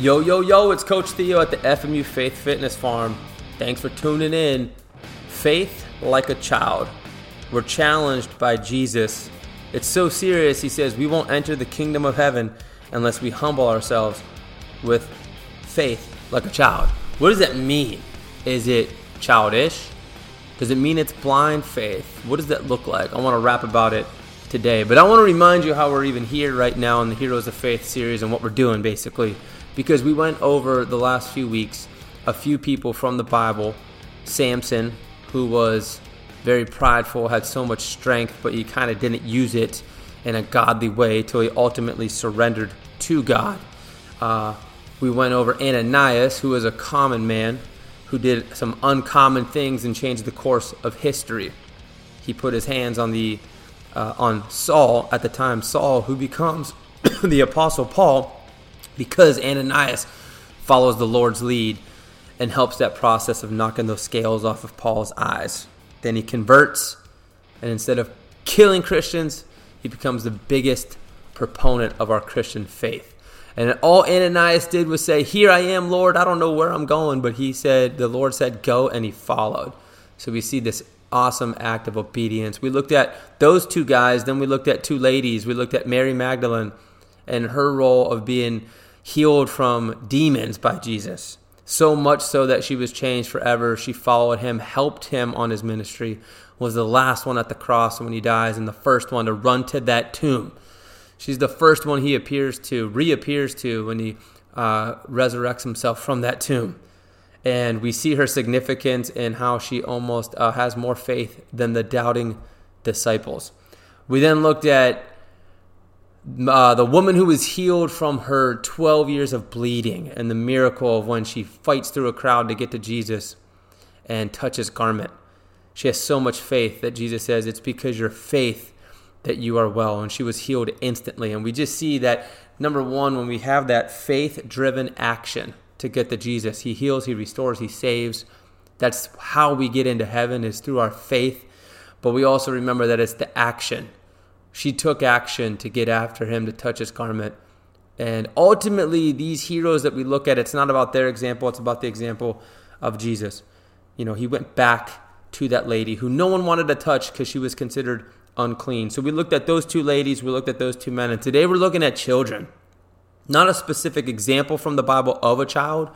Yo, yo, yo, it's Coach Theo at the FMU Faith Fitness Farm. Thanks for tuning in. Faith like a child. We're challenged by Jesus. It's so serious, he says, we won't enter the kingdom of heaven unless we humble ourselves with faith like a child. What does that mean? Is it childish? Does it mean it's blind faith? What does that look like? I want to rap about it today, but I want to remind you how we're even here right now in the Heroes of Faith series and what we're doing basically because we went over the last few weeks a few people from the Bible. Samson, who was very prideful, had so much strength, but he kind of didn't use it in a godly way till he ultimately surrendered to God. Uh, we went over Ananias, who was a common man who did some uncommon things and changed the course of history. He put his hands on the uh, on Saul at the time, Saul, who becomes the apostle Paul because Ananias follows the Lord's lead and helps that process of knocking those scales off of Paul's eyes. Then he converts, and instead of killing Christians, he becomes the biggest proponent of our Christian faith. And all Ananias did was say, Here I am, Lord. I don't know where I'm going. But he said, The Lord said, Go, and he followed. So we see this awesome act of obedience. We looked at those two guys, then we looked at two ladies. We looked at Mary Magdalene and her role of being healed from demons by Jesus. So much so that she was changed forever. She followed him, helped him on his ministry, was the last one at the cross when he dies, and the first one to run to that tomb. She's the first one he appears to, reappears to when he uh, resurrects himself from that tomb. And we see her significance in how she almost uh, has more faith than the doubting disciples. We then looked at uh, the woman who was healed from her 12 years of bleeding and the miracle of when she fights through a crowd to get to Jesus and touch his garment. She has so much faith that Jesus says it's because your faith that you are well. And she was healed instantly. And we just see that, number one, when we have that faith driven action to get to Jesus, he heals, he restores, he saves. That's how we get into heaven is through our faith. But we also remember that it's the action she took action to get after him to touch his garment. And ultimately, these heroes that we look at, it's not about their example, it's about the example of Jesus. You know, he went back to that lady who no one wanted to touch because she was considered unclean. So we looked at those two ladies, we looked at those two men, and today we're looking at children. Not a specific example from the Bible of a child,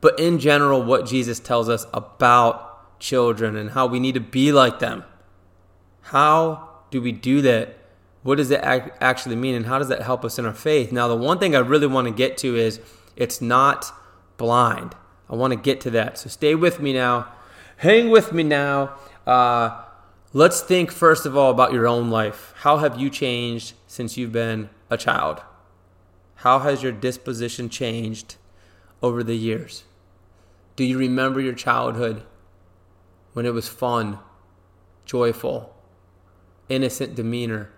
but in general, what Jesus tells us about children and how we need to be like them. How do we do that what does it actually mean and how does that help us in our faith? Now, the one thing I really want to get to is it's not blind. I want to get to that. So stay with me now. Hang with me now. Uh, let's think first of all about your own life. How have you changed since you've been a child? How has your disposition changed over the years? Do you remember your childhood when it was fun, joyful, innocent demeanor?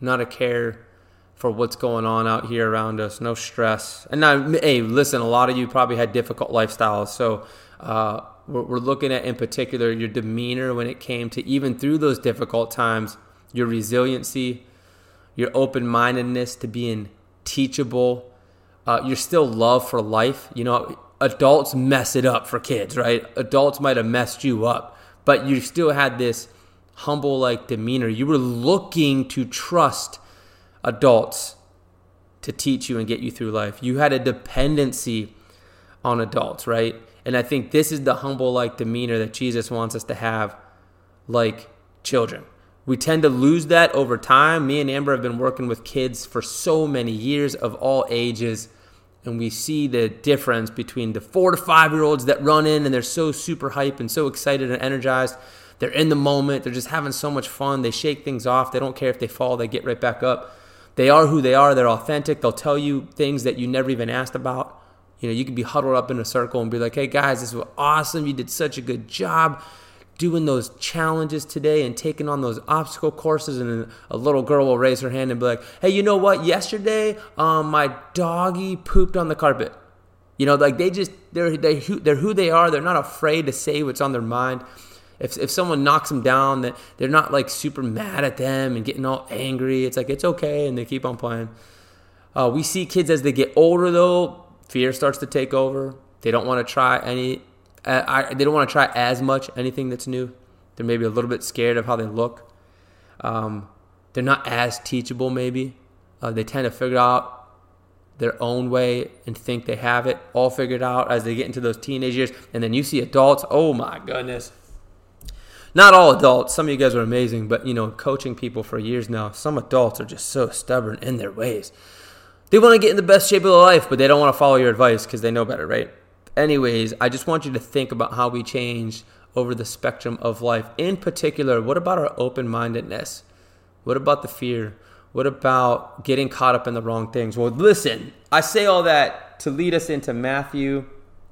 Not a care for what's going on out here around us, no stress. And now, hey, listen, a lot of you probably had difficult lifestyles. So, uh, we're, we're looking at in particular your demeanor when it came to even through those difficult times, your resiliency, your open mindedness to being teachable, uh, your still love for life. You know, adults mess it up for kids, right? Adults might have messed you up, but you still had this humble like demeanor. You were looking to trust adults to teach you and get you through life. You had a dependency on adults, right? And I think this is the humble like demeanor that Jesus wants us to have like children. We tend to lose that over time. Me and Amber have been working with kids for so many years of all ages, and we see the difference between the four to five year olds that run in and they're so super hype and so excited and energized they're in the moment. They're just having so much fun. They shake things off. They don't care if they fall, they get right back up. They are who they are. They're authentic. They'll tell you things that you never even asked about. You know, you could be huddled up in a circle and be like, hey guys, this was awesome. You did such a good job doing those challenges today and taking on those obstacle courses and a little girl will raise her hand and be like hey you know what yesterday um, my doggy pooped on the carpet you know like they just they're, they, they're who they are they're not afraid to say what's on their mind if, if someone knocks them down, that they're not like super mad at them and getting all angry. It's like it's okay, and they keep on playing. Uh, we see kids as they get older though fear starts to take over. They don't want to try any. Uh, I, they don't want to try as much anything that's new. They're maybe a little bit scared of how they look. Um, they're not as teachable, maybe. Uh, they tend to figure out their own way and think they have it all figured out as they get into those teenage years. And then you see adults, oh my goodness. Not all adults. Some of you guys are amazing, but you know, coaching people for years now, some adults are just so stubborn in their ways. They want to get in the best shape of their life, but they don't want to follow your advice because they know better, right? Anyways, I just want you to think about how we change over the spectrum of life. In particular, what about our open mindedness? What about the fear? What about getting caught up in the wrong things? Well, listen, I say all that to lead us into Matthew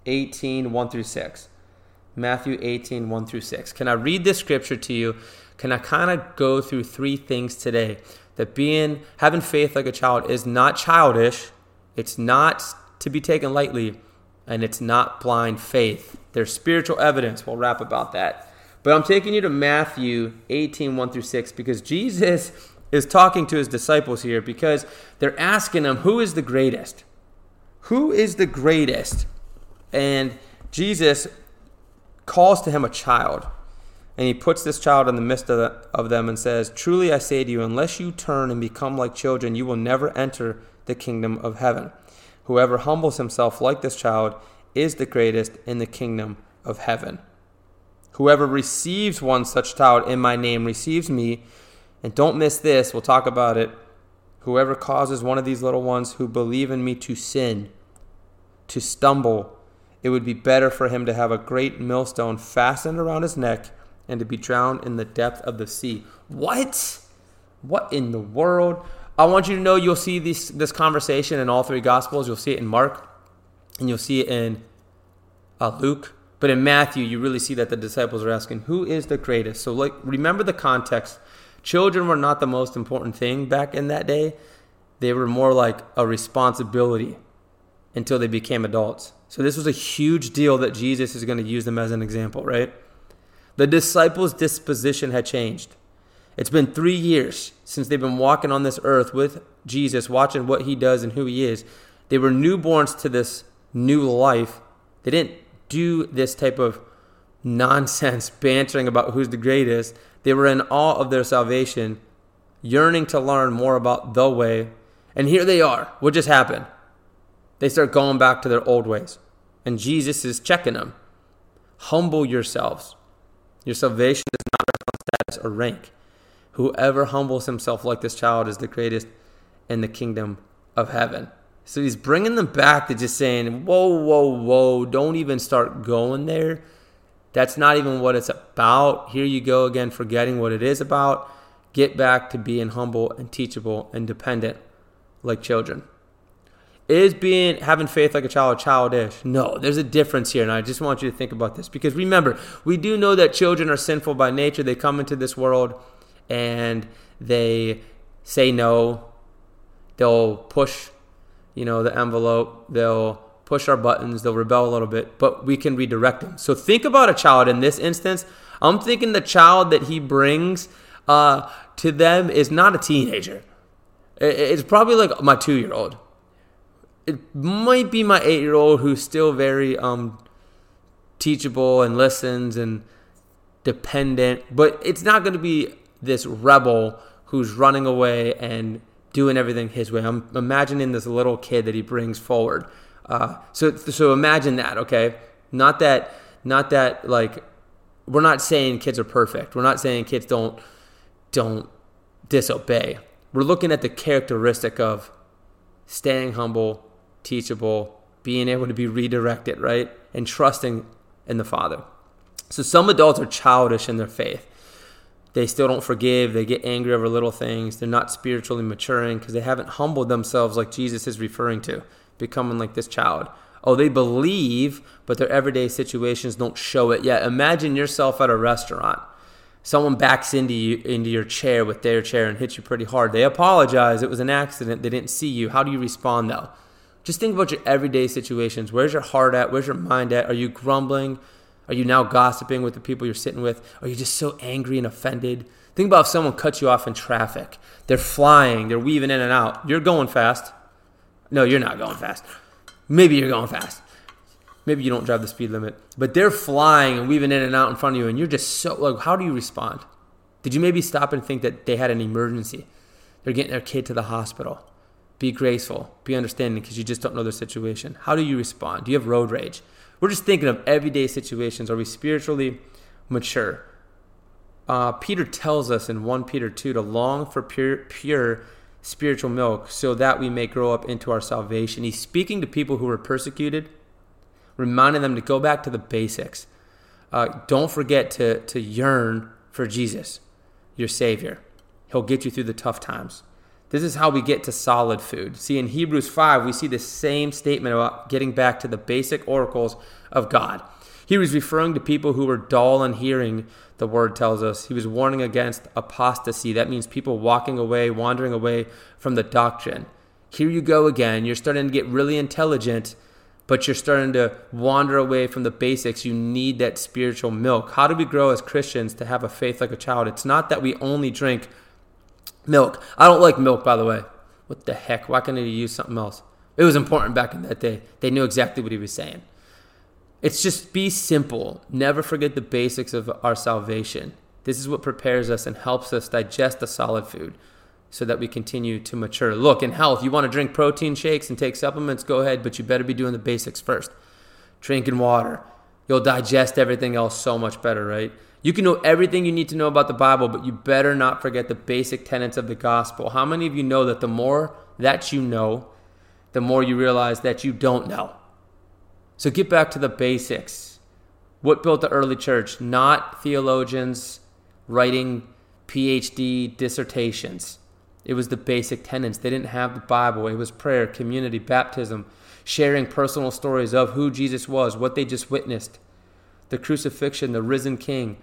18, 1 through 6. Matthew 18, 1 through 6. Can I read this scripture to you? Can I kind of go through three things today? That being, having faith like a child is not childish, it's not to be taken lightly, and it's not blind faith. There's spiritual evidence. We'll rap about that. But I'm taking you to Matthew 18, 1 through 6, because Jesus is talking to his disciples here because they're asking him, Who is the greatest? Who is the greatest? And Jesus calls to him a child. And he puts this child in the midst of, the, of them and says, Truly I say to you, unless you turn and become like children, you will never enter the kingdom of heaven. Whoever humbles himself like this child is the greatest in the kingdom of heaven. Whoever receives one such child in my name receives me. And don't miss this, we'll talk about it. Whoever causes one of these little ones who believe in me to sin, to stumble, it would be better for him to have a great millstone fastened around his neck and to be drowned in the depth of the sea. What? What in the world? I want you to know you'll see this this conversation in all three gospels. You'll see it in Mark, and you'll see it in uh, Luke. But in Matthew, you really see that the disciples are asking, "Who is the greatest?" So, like, remember the context Children were not the most important thing back in that day. They were more like a responsibility until they became adults. So this was a huge deal that Jesus is going to use them as an example, right? The disciples' disposition had changed. It's been three years since they've been walking on this earth with Jesus, watching what he does and who he is. They were newborns to this new life. They didn't do this type of nonsense bantering about who's the greatest. They were in awe of their salvation, yearning to learn more about the way. And here they are. What just happened? They start going back to their old ways. And Jesus is checking them. Humble yourselves. Your salvation is not on status or rank. Whoever humbles himself like this child is the greatest in the kingdom of heaven. So he's bringing them back to just saying, whoa, whoa, whoa, don't even start going there. That's not even what it's about. Here you go again, forgetting what it is about. Get back to being humble and teachable and dependent like children. Is being having faith like a child childish? No, there's a difference here, and I just want you to think about this because remember, we do know that children are sinful by nature. They come into this world and they say no. They'll push, you know, the envelope. They'll push our buttons, they'll rebel a little bit, but we can redirect them. So think about a child in this instance. I'm thinking the child that he brings uh, to them is not a teenager. It's probably like my two year old. It might be my eight year old who's still very um, teachable and listens and dependent, but it's not going to be this rebel who's running away and doing everything his way. I'm imagining this little kid that he brings forward uh, so so imagine that, okay? Not that not that like we're not saying kids are perfect. We're not saying kids don't don't disobey. We're looking at the characteristic of staying humble, teachable, being able to be redirected, right? And trusting in the Father. So some adults are childish in their faith. They still don't forgive. They get angry over little things. They're not spiritually maturing because they haven't humbled themselves like Jesus is referring to becoming like this child. Oh, they believe, but their everyday situations don't show it yet. Imagine yourself at a restaurant. Someone backs into you into your chair with their chair and hits you pretty hard. They apologize. It was an accident. They didn't see you. How do you respond though? Just think about your everyday situations. Where's your heart at? Where's your mind at? Are you grumbling? Are you now gossiping with the people you're sitting with? Are you just so angry and offended? Think about if someone cuts you off in traffic. They're flying, they're weaving in and out. You're going fast. No, you're not going fast. Maybe you're going fast. Maybe you don't drive the speed limit, but they're flying and weaving in and out in front of you, and you're just so like, how do you respond? Did you maybe stop and think that they had an emergency? They're getting their kid to the hospital. Be graceful, be understanding because you just don't know their situation. How do you respond? Do you have road rage? We're just thinking of everyday situations. Are we spiritually mature? Uh, Peter tells us in 1 Peter 2 to long for pure, pure spiritual milk so that we may grow up into our salvation. He's speaking to people who were persecuted, reminding them to go back to the basics. Uh, don't forget to, to yearn for Jesus, your Savior. He'll get you through the tough times. This is how we get to solid food. See, in Hebrews 5, we see the same statement about getting back to the basic oracles of God. He was referring to people who were dull in hearing, the word tells us. He was warning against apostasy. That means people walking away, wandering away from the doctrine. Here you go again. You're starting to get really intelligent, but you're starting to wander away from the basics. You need that spiritual milk. How do we grow as Christians to have a faith like a child? It's not that we only drink Milk. I don't like milk, by the way. What the heck? Why can't he use something else? It was important back in that day. They knew exactly what he was saying. It's just be simple. Never forget the basics of our salvation. This is what prepares us and helps us digest the solid food so that we continue to mature. Look, in health, you want to drink protein shakes and take supplements, go ahead, but you better be doing the basics first. Drinking water. You'll digest everything else so much better, right? You can know everything you need to know about the Bible, but you better not forget the basic tenets of the gospel. How many of you know that the more that you know, the more you realize that you don't know? So get back to the basics. What built the early church? Not theologians writing PhD dissertations. It was the basic tenets. They didn't have the Bible. It was prayer, community, baptism, sharing personal stories of who Jesus was, what they just witnessed, the crucifixion, the risen king,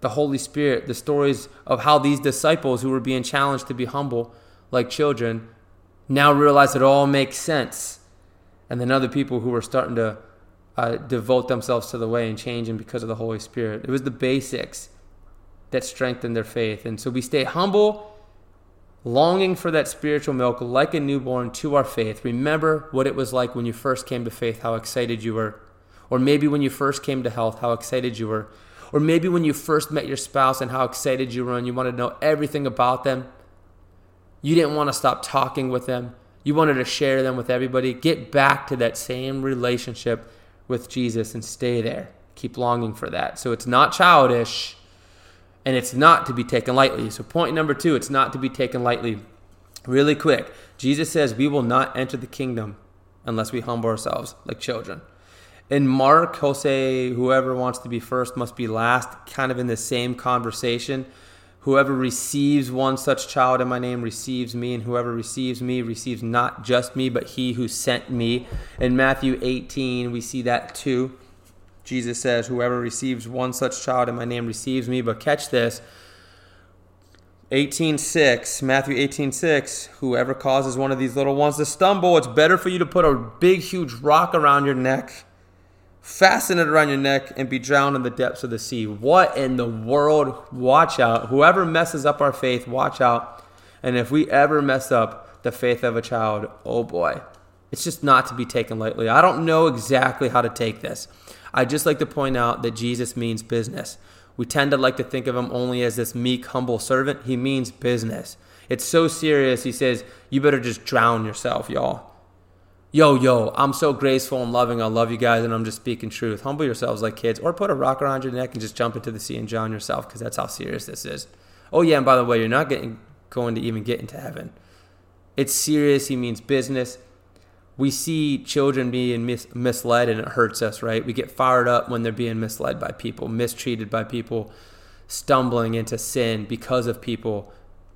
the Holy Spirit, the stories of how these disciples who were being challenged to be humble like children now realize it all makes sense. And then other people who were starting to uh, devote themselves to the way and changing because of the Holy Spirit. It was the basics that strengthened their faith. And so we stay humble, longing for that spiritual milk like a newborn to our faith. Remember what it was like when you first came to faith, how excited you were. Or maybe when you first came to health, how excited you were. Or maybe when you first met your spouse and how excited you were and you wanted to know everything about them. You didn't want to stop talking with them. You wanted to share them with everybody. Get back to that same relationship with Jesus and stay there. Keep longing for that. So it's not childish and it's not to be taken lightly. So, point number two, it's not to be taken lightly. Really quick, Jesus says we will not enter the kingdom unless we humble ourselves like children. In Mark, he'll whoever wants to be first must be last, kind of in the same conversation. Whoever receives one such child in my name receives me, and whoever receives me receives not just me, but he who sent me. In Matthew 18, we see that too. Jesus says, Whoever receives one such child in my name receives me. But catch this 18:6, Matthew 18:6, whoever causes one of these little ones to stumble, it's better for you to put a big huge rock around your neck fasten it around your neck, and be drowned in the depths of the sea. What in the world? Watch out. Whoever messes up our faith, watch out. And if we ever mess up the faith of a child, oh boy, it's just not to be taken lightly. I don't know exactly how to take this. I just like to point out that Jesus means business. We tend to like to think of him only as this meek, humble servant. He means business. It's so serious. He says, You better just drown yourself, y'all yo, yo, I'm so graceful and loving. I love you guys, and I'm just speaking truth. Humble yourselves like kids, or put a rock around your neck and just jump into the sea and drown yourself, because that's how serious this is. Oh yeah, and by the way, you're not getting going to even get into heaven. It's serious. He means business. We see children being mis- misled, and it hurts us, right? We get fired up when they're being misled by people, mistreated by people, stumbling into sin because of people,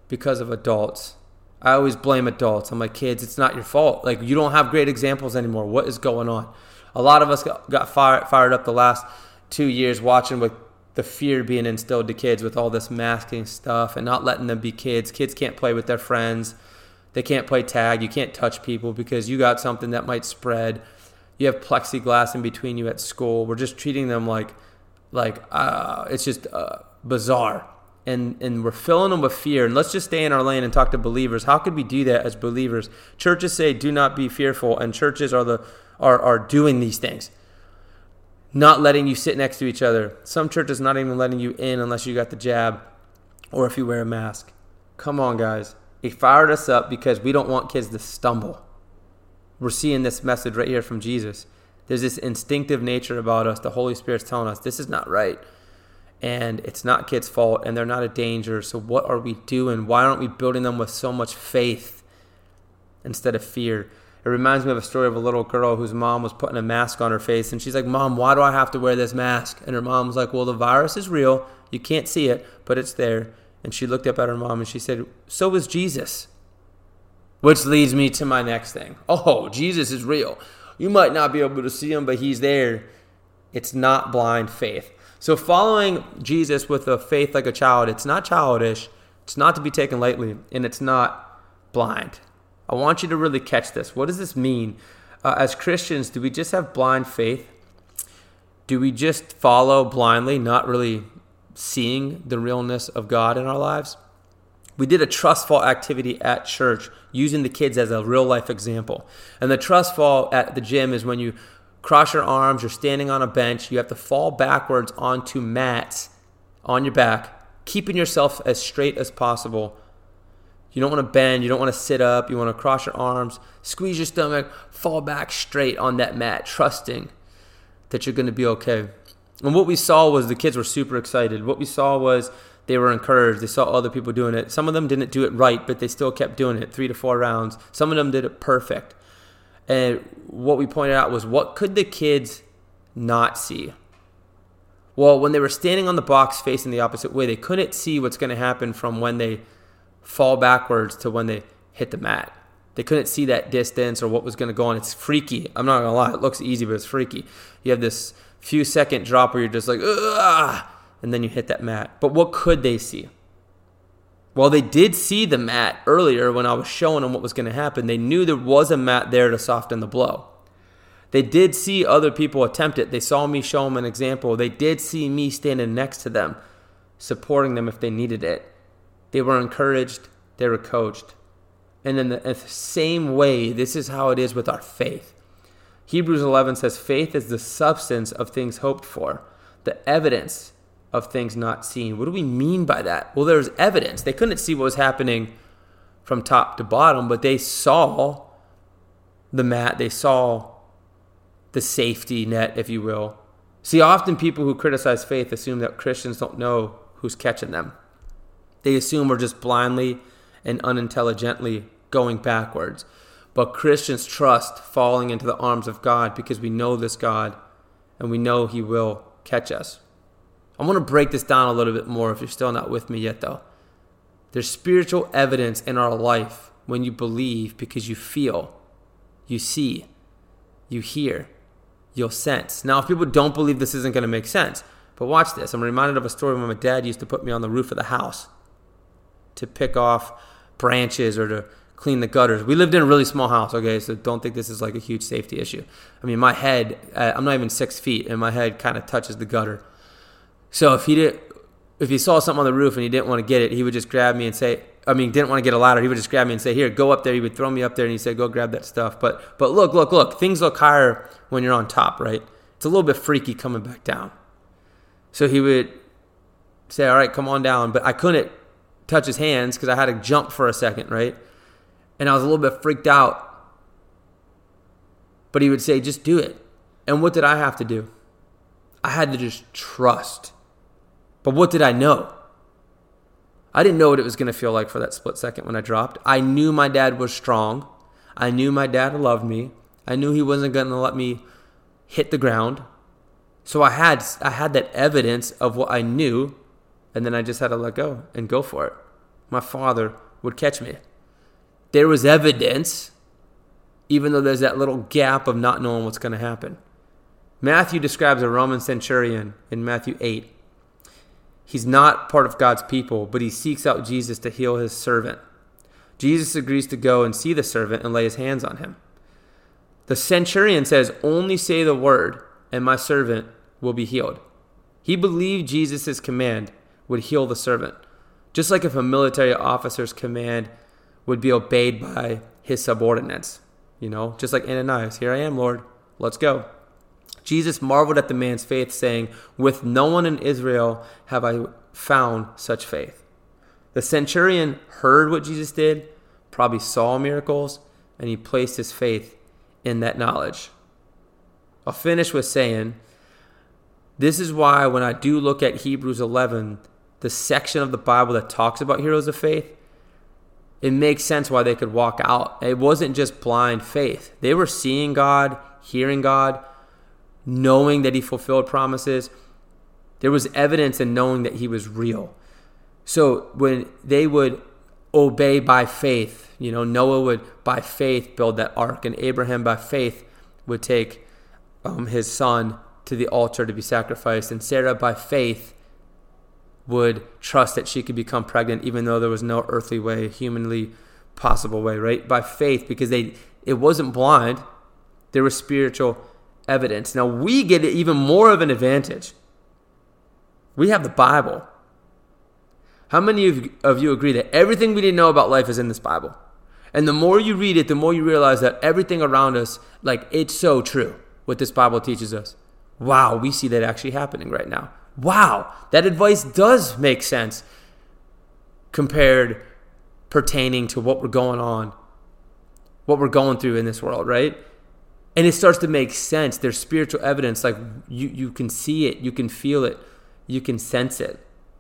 because of adults I always blame adults. I'm like, kids, it's not your fault. Like, you don't have great examples anymore. What is going on? A lot of us got, got fired, fired up the last two years watching with the fear being instilled to kids with all this masking stuff and not letting them be kids. Kids can't play with their friends. They can't play tag. You can't touch people because you got something that might spread. You have plexiglass in between you at school. We're just treating them like, like uh, it's just uh, bizarre and, and we're filling them with fear. And let's just stay in our lane and talk to believers. How could we do that as believers? Churches say, do not be fearful, and churches are the are, are doing these things. Not letting you sit next to each other. Some churches not even letting you in unless you got the jab or if you wear a mask. Come on, guys. It fired us up because we don't want kids to stumble. We're seeing this message right here from Jesus. There's this instinctive nature about us. The Holy Spirit's telling us this is not right. And it's not kids' fault, and they're not a danger. So, what are we doing? Why aren't we building them with so much faith instead of fear? It reminds me of a story of a little girl whose mom was putting a mask on her face, and she's like, Mom, why do I have to wear this mask? And her mom was like, Well, the virus is real. You can't see it, but it's there. And she looked up at her mom and she said, So is Jesus. Which leads me to my next thing. Oh, Jesus is real. You might not be able to see him, but he's there. It's not blind faith. So, following Jesus with a faith like a child, it's not childish, it's not to be taken lightly, and it's not blind. I want you to really catch this. What does this mean? Uh, as Christians, do we just have blind faith? Do we just follow blindly, not really seeing the realness of God in our lives? We did a trust fall activity at church using the kids as a real life example. And the trust fall at the gym is when you cross your arms, you're standing on a bench, you have to fall backwards onto mats on your back, keeping yourself as straight as possible. You don't want to bend, you don't want to sit up, you want to cross your arms, squeeze your stomach, fall back straight on that mat, trusting that you're going to be okay. And what we saw was the kids were super excited. What we saw was they were encouraged. They saw other people doing it. Some of them didn't do it right, but they still kept doing it three to four rounds. Some of them did it perfect. And what we pointed out was what could the kids not see? Well, when they were standing on the box facing the opposite way, they couldn't see what's going to happen from when they fall backwards to when they hit the mat. They couldn't see that distance or what was going to go on. It's freaky. I'm not going to lie. It looks easy, but it's freaky. You have this few second drop where you're just like, Ugh! and then you hit that mat. But what could they see? Well, they did see the mat earlier when I was showing them what was going to happen. They knew there was a mat there to soften the blow. They did see other people attempt it. They saw me show them an example. They did see me standing next to them, supporting them if they needed it. They were encouraged, they were coached. And in the, same way, this is how it is with our faith. Hebrews 11 says, Faith is the substance of things hoped for, the evidence of things not seen. What do we mean by that? Well, there's evidence. They couldn't see what was happening from top to bottom, but they saw the mat, they saw the safety net, if you will. See, often people who criticize faith assume that Christians don't know who's catching them. They assume we're just blindly and unintelligently going backwards. But Christians trust falling into the arms of God because we know this God and we know He will catch us. I want to break this down a little bit more if you're still not with me yet, though. There's spiritual evidence in our life when you believe because you feel, you see, you hear, you'll sense. Now, if people don't believe this isn't going to make sense, but watch this. I'm reminded of a story when my dad used to put me on the roof of the house to pick off branches or to clean the gutters. We lived in a really small house, okay, so don't think this is like a huge safety issue. I mean, my head, uh, I'm not even six feet, and my head kind of touches the gutter. So if he did, if he saw something on the roof and he didn't want to get it, he would just grab me and say, I mean, didn't want to get a ladder. He would just grab me and say, "Here, go up there." He would throw me up there and he said, "Go grab that stuff." But but look, look, look. Things look higher when you're on top, right? It's a little bit freaky coming back down. So he would say, "All right, come on down." But I couldn't touch his hands because I had to jump for a second, right? and I was a little bit freaked out. But he would say, just do it. And what did I have to do? I had to just trust. But what did I know? I didn't know what it was going to feel like for that split second when I dropped. I knew my dad was strong. I knew my dad loved me. I knew he wasn't going to let me hit the ground. So I had I had that evidence of what I knew, and then I just had to let go and go for it. My father would catch me there was evidence, even though there's that little gap of not knowing what's going to happen. Matthew describes a Roman centurion in Matthew 8. He's not part of God's people, but he seeks out Jesus to heal his servant. Jesus agrees to go and see the servant and lay his hands on him. The centurion says, Only say the word, and my servant will be healed. He believed Jesus' command would heal the servant. Just like if a military officer's command would be obeyed by his subordinates. You know, just like Ananias, here I am, Lord, Let's go. Jesus marveled at the man's faith, saying, With no one in Israel have I found such faith. The centurion heard what Jesus did, probably saw miracles, and he placed his faith in that knowledge. I'll finish with saying, This is why when I do look at Hebrews 11, the section of the Bible that talks about heroes of faith, it makes sense why they could walk out. It wasn't just blind faith. They were seeing God, hearing God, knowing that He fulfilled promises. There was evidence in knowing that He was real. So when they would obey by faith, you know, Noah would by faith build that ark, and Abraham by faith would take um, his son to the altar to be sacrificed, and Sarah by faith would trust that she could become pregnant even though there was no earthly way, humanly possible way, right? By faith, because they it wasn't blind. There was spiritual evidence. Now we get even more of an advantage. We have the Bible. How many of you agree that everything we need to know about life is in this Bible? And the more you read it, the more you realize that everything around us, like it's so true what this Bible teaches us. Wow, we see that actually happening right now wow, that advice does make sense compared pertaining to what we're going on, what we're going through in this world, right? And it starts to make sense. There's spiritual evidence, like you, you can see it, you can feel it, you can sense it.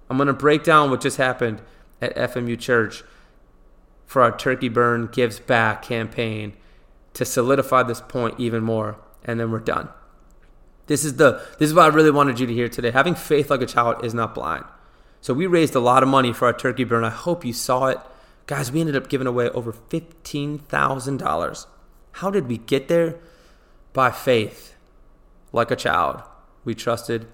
I'm going to break down what just happened at FMU Church for our Turkey Burn Gives Back campaign to solidify this point even more, and then we're done. This is the this is what I really wanted you to hear today. Having faith like a child is not blind. So we raised a lot of money for our turkey burn. I hope you saw it. Guys, we ended up giving away over $15,000. How did we get there? By faith, like a child. We trusted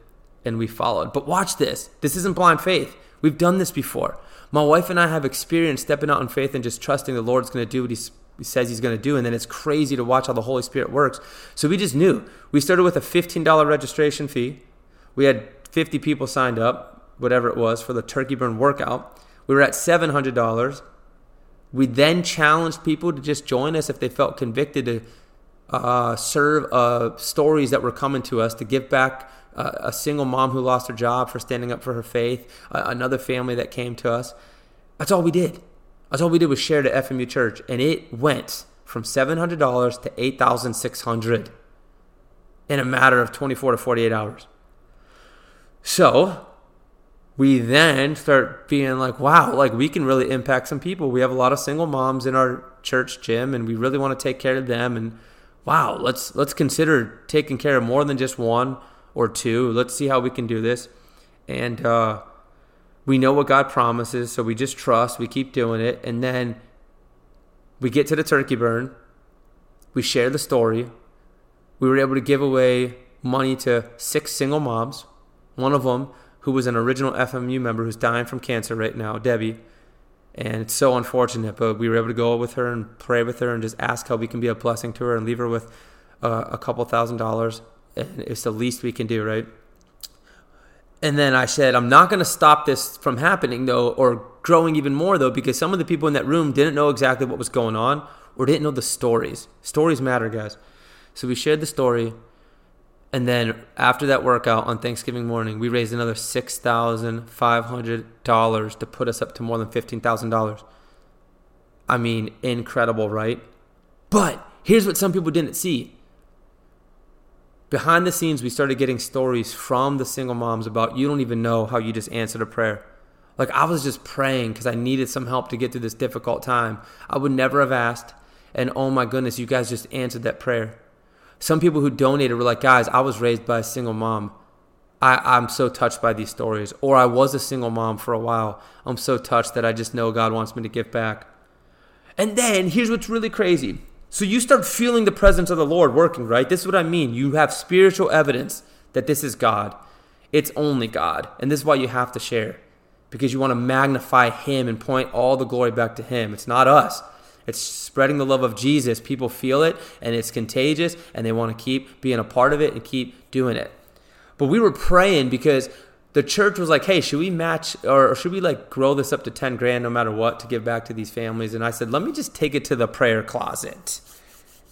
and we followed. But watch this. This isn't blind faith. We've done this before. My wife and I have experienced stepping out in faith and just trusting the Lord's going to do what He's says he's going to do. And then it's crazy to watch how the Holy Spirit works. So we just knew. We started with a $15 registration fee. We had 50 people signed up, whatever it was, for the turkey burn workout. We were at $700. We then challenged people to just join us if they felt convicted to uh, serve uh, stories that were coming to us, to give back uh, a single mom who lost her job for standing up for her faith, another family that came to us. That's all we did. That's all we did was share to FMU Church, and it went from $700 to $8,600 in a matter of 24 to 48 hours. So we then start being like, wow, like we can really impact some people. We have a lot of single moms in our church gym, and we really want to take care of them. And wow, let's let's consider taking care of more than just one or two. Let's see how we can do this. And uh, we know what God promises, so we just trust, we keep doing it, and then we get to the turkey burn, we share the story. We were able to give away money to six single moms, one of them who was an original FMU member who's dying from cancer right now, Debbie. And it's so unfortunate, but we were able to go with her and pray with her and just ask how we can be a blessing to her and leave her with uh, a couple thousand dollars. And it's the least we can do, right? And then I said, I'm not going to stop this from happening, though, or growing even more, though, because some of the people in that room didn't know exactly what was going on or didn't know the stories. Stories matter, guys. So we shared the story. And then after that workout on Thanksgiving morning, we raised another $6,500 to put us up to more than $15,000. I mean, incredible, right? But here's what some people didn't see behind the scenes, we started getting stories from the single moms about you don't even know how you just answered a prayer. Like I was just praying because I needed some help to get through this difficult time. I would never have asked. And oh my goodness, you guys just answered that prayer. Some people who donated were like, guys, I was raised by a single mom. I, I'm so touched by these stories. Or I was a single mom for a while. I'm so touched that I just know God wants me to give back. And then here's what's really crazy so you start feeling the presence of the Lord working, right? This is what I mean. You have spiritual evidence that this is God. It's only God. And this is why you have to share because you want to magnify Him and point all the glory back to Him. It's not us. It's spreading the love of Jesus. People feel it and it's contagious and they want to keep being a part of it and keep doing it. But we were praying because the church was like, hey, should we match or should we like grow this up to 10 grand no matter what to give back to these families? And I said, let me just take it to the prayer closet.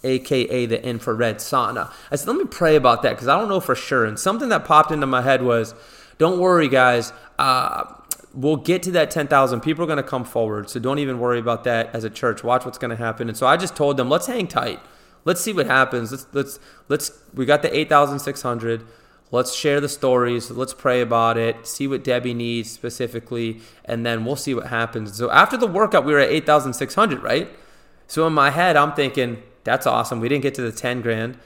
aka the infrared sauna. I said, let me pray about that because I don't know for sure. And something that popped into my head was, don't worry, guys. Uh, we'll get to that 10,000. People are going to come forward. So don't even worry about that as a church. Watch what's going to happen. And so I just told them, let's hang tight. Let's see what happens. Let's, let's, let's, we got the 8,600. Let's share the stories. Let's pray about it. See what Debbie needs specifically. And then we'll see what happens. So after the workout, we were at 8,600, right? So in my head, I'm thinking, that's awesome. We didn't get to the 10 grand.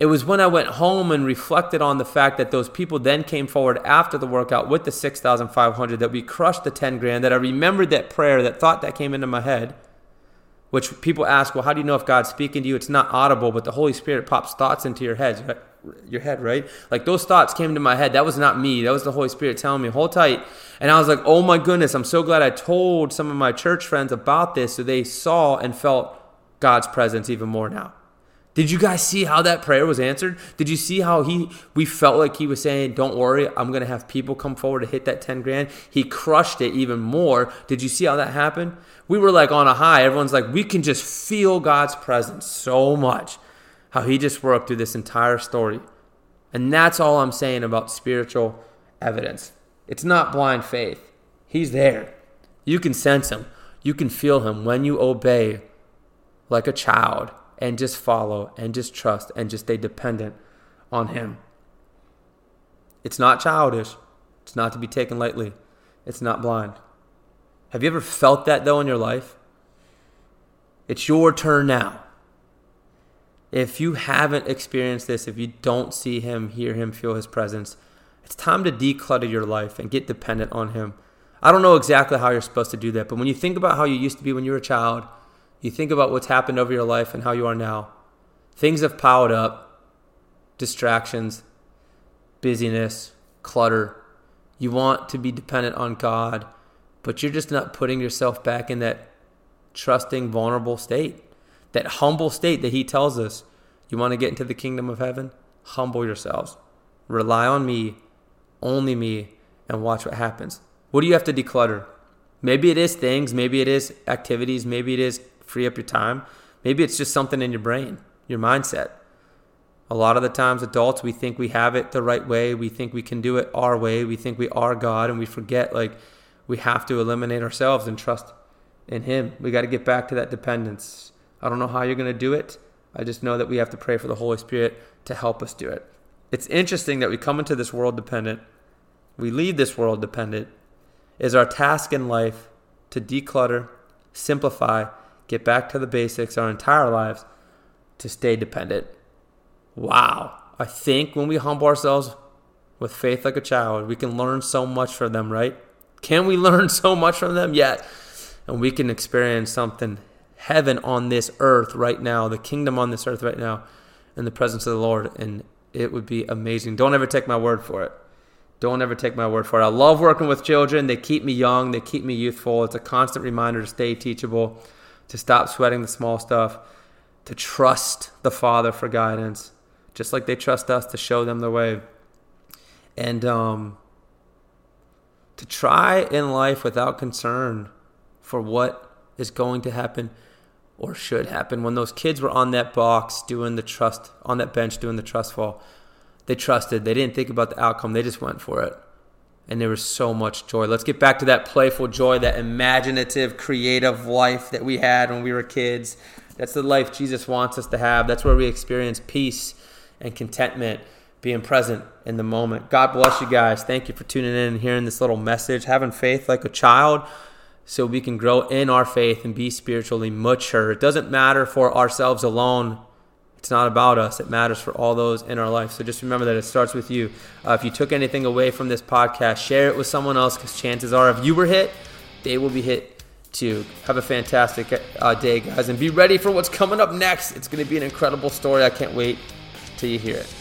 It was when I went home and reflected on the fact that those people then came forward after the workout with the 6,500 that we crushed the 10 grand, that I remembered that prayer, that thought that came into my head, which people ask, well, how do you know if God's speaking to you? It's not audible, but the Holy Spirit pops thoughts into your head, your head, right? Like those thoughts came into my head. That was not me. That was the Holy Spirit telling me, hold tight. And I was like, oh my goodness, I'm so glad I told some of my church friends about this so they saw and felt God's presence even more now. Did you guys see how that prayer was answered? Did you see how he we felt like he was saying, "Don't worry, I'm going to have people come forward to hit that 10 grand." He crushed it even more. Did you see how that happened? We were like on a high. Everyone's like, "We can just feel God's presence so much." How he just worked through this entire story. And that's all I'm saying about spiritual evidence. It's not blind faith. He's there. You can sense him. You can feel him when you obey like a child and just follow and just trust and just stay dependent on Him. It's not childish. It's not to be taken lightly. It's not blind. Have you ever felt that though in your life? It's your turn now. If you haven't experienced this, if you don't see Him, hear Him, feel His presence, it's time to declutter your life and get dependent on Him. I don't know exactly how you're supposed to do that, but when you think about how you used to be when you were a child, you think about what's happened over your life and how you are now. Things have piled up distractions, busyness, clutter. You want to be dependent on God, but you're just not putting yourself back in that trusting, vulnerable state, that humble state that He tells us. You want to get into the kingdom of heaven? Humble yourselves. Rely on me, only me, and watch what happens. What do you have to declutter? Maybe it is things, maybe it is activities, maybe it is free up your time. Maybe it's just something in your brain, your mindset. A lot of the times, adults, we think we have it the right way. We think we can do it our way. We think we are God, and we forget like we have to eliminate ourselves and trust in Him. We got to get back to that dependence. I don't know how you're going to do it. I just know that we have to pray for the Holy Spirit to help us do it. It's interesting that we come into this world dependent, we leave this world dependent. Is our task in life to declutter, simplify, get back to the basics our entire lives to stay dependent. Wow. I think when we humble ourselves with faith like a child, we can learn so much from them, right? Can we learn so much from them? Yet. And we can experience something heaven on this earth right now, the kingdom on this earth right now, in the presence of the Lord. And it would be amazing. Don't ever take my word for it. Don't ever take my word for it. I love working with children. They keep me young, they keep me youthful. It's a constant reminder to stay teachable to stop sweating the small stuff, to trust the Father for guidance, just like they trust us to show them the way. And um, to try in life without concern for what is going to happen or should happen. When those kids were on that box doing the trust, on that bench doing the trust fall, they trusted. They didn't think about the outcome, they just went for it and there was so much joy. Let's get back to that playful joy, that imaginative, creative life that we had when we were kids. That's the life Jesus wants us to have. That's where we experience peace and contentment, being present in the moment. God bless you guys. Thank you for tuning in and hearing this little message, having faith like a child so we can grow in our faith and be spiritually mature. It doesn't matter for ourselves alone it's not about us. It matters for all those in our life. So just remember that it starts with you. Uh, if you took anything away from this podcast, share it with someone else because chances are, if you were hit, they will be hit too. Have a fantastic uh, day, guys, and be ready for what's coming up next. It's going to be an incredible story. I can't wait till you hear it.